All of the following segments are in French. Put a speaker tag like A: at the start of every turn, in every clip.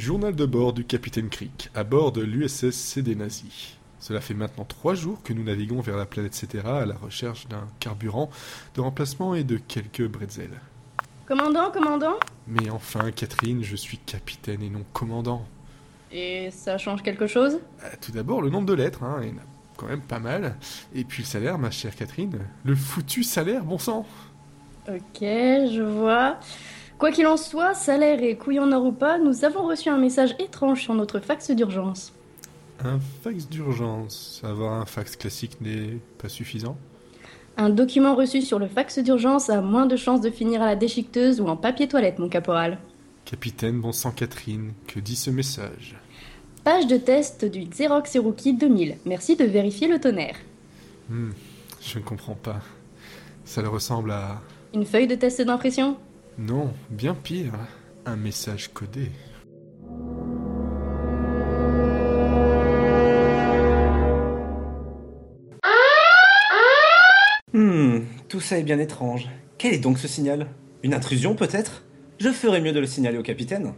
A: Journal de bord du capitaine Crick, à bord de l'USS CD Nazi. Cela fait maintenant trois jours que nous naviguons vers la planète Cetera à la recherche d'un carburant, de remplacement et de quelques bretzels.
B: Commandant, commandant?
A: Mais enfin, Catherine, je suis capitaine et non commandant.
B: Et ça change quelque chose?
A: Euh, Tout d'abord, le nombre de lettres, hein, il y en a quand même pas mal. Et puis le salaire, ma chère Catherine. Le foutu salaire, bon sang
B: Ok, je vois. Quoi qu'il en soit, salaire et couille en or ou pas, nous avons reçu un message étrange sur notre fax d'urgence.
A: Un fax d'urgence. Avoir un fax classique n'est pas suffisant
B: Un document reçu sur le fax d'urgence a moins de chances de finir à la déchiqueteuse ou en papier toilette, mon caporal.
A: Capitaine, bon sang Catherine, que dit ce message?
B: Page de test du Xerox Cherokee 2000. Merci de vérifier le tonnerre.
A: Hmm, je ne comprends pas. Ça le ressemble à...
B: Une feuille de test d'impression?
A: Non, bien pire. Un message codé.
C: Hmm, tout ça est bien étrange. Quel est donc ce signal? Une intrusion peut-être? Je ferais mieux de le signaler au capitaine.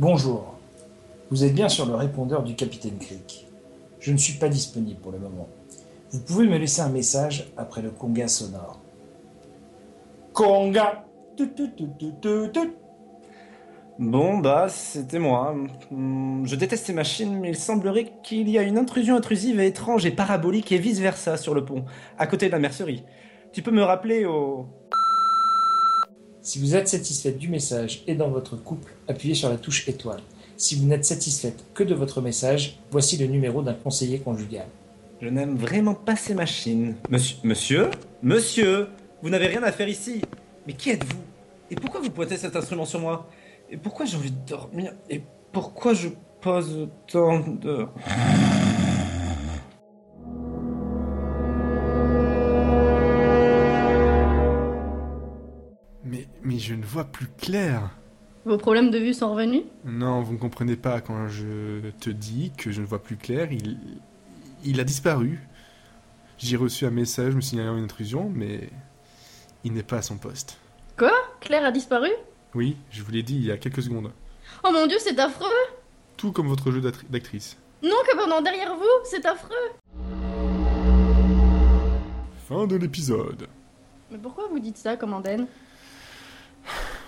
D: Bonjour. Vous êtes bien sur le répondeur du capitaine Crick. Je ne suis pas disponible pour le moment. Vous pouvez me laisser un message après le conga sonore. Conga.
C: Bon, bah, c'était moi. Hmm, Je déteste ces machines, mais il semblerait qu'il y a une intrusion intrusive et étrange et parabolique et vice-versa sur le pont, à côté de la mercerie. Tu peux me rappeler au...
D: Si vous êtes satisfaite du message et dans votre couple, appuyez sur la touche étoile. Si vous n'êtes satisfaite que de votre message, voici le numéro d'un conseiller conjugal.
C: Je n'aime vraiment pas ces machines. Monsieur Monsieur? Monsieur Vous n'avez rien à faire ici Mais qui êtes-vous? Et pourquoi vous pointez cet instrument sur moi? Et pourquoi j'ai envie de dormir? Et pourquoi je pose autant de...
A: Mais, je ne vois plus clair.
B: Vos problèmes de vue sont revenus?
A: Non, vous ne comprenez pas quand je te dis que je ne vois plus clair. Il, il a disparu. J'ai reçu un message me signalant une intrusion, mais il n'est pas à son poste.
B: Quoi? Claire a disparu?
A: Oui, je vous l'ai dit il y a quelques secondes.
B: Oh mon dieu, c'est affreux
A: Tout comme votre jeu d'actrice.
B: Non, commandant, derrière vous, c'est affreux
A: Fin de l'épisode.
B: Mais pourquoi vous dites ça, commandaine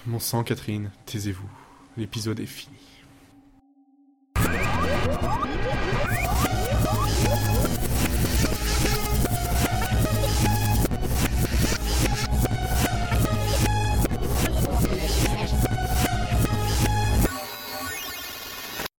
A: Mon sang, Catherine, taisez-vous. L'épisode est fini.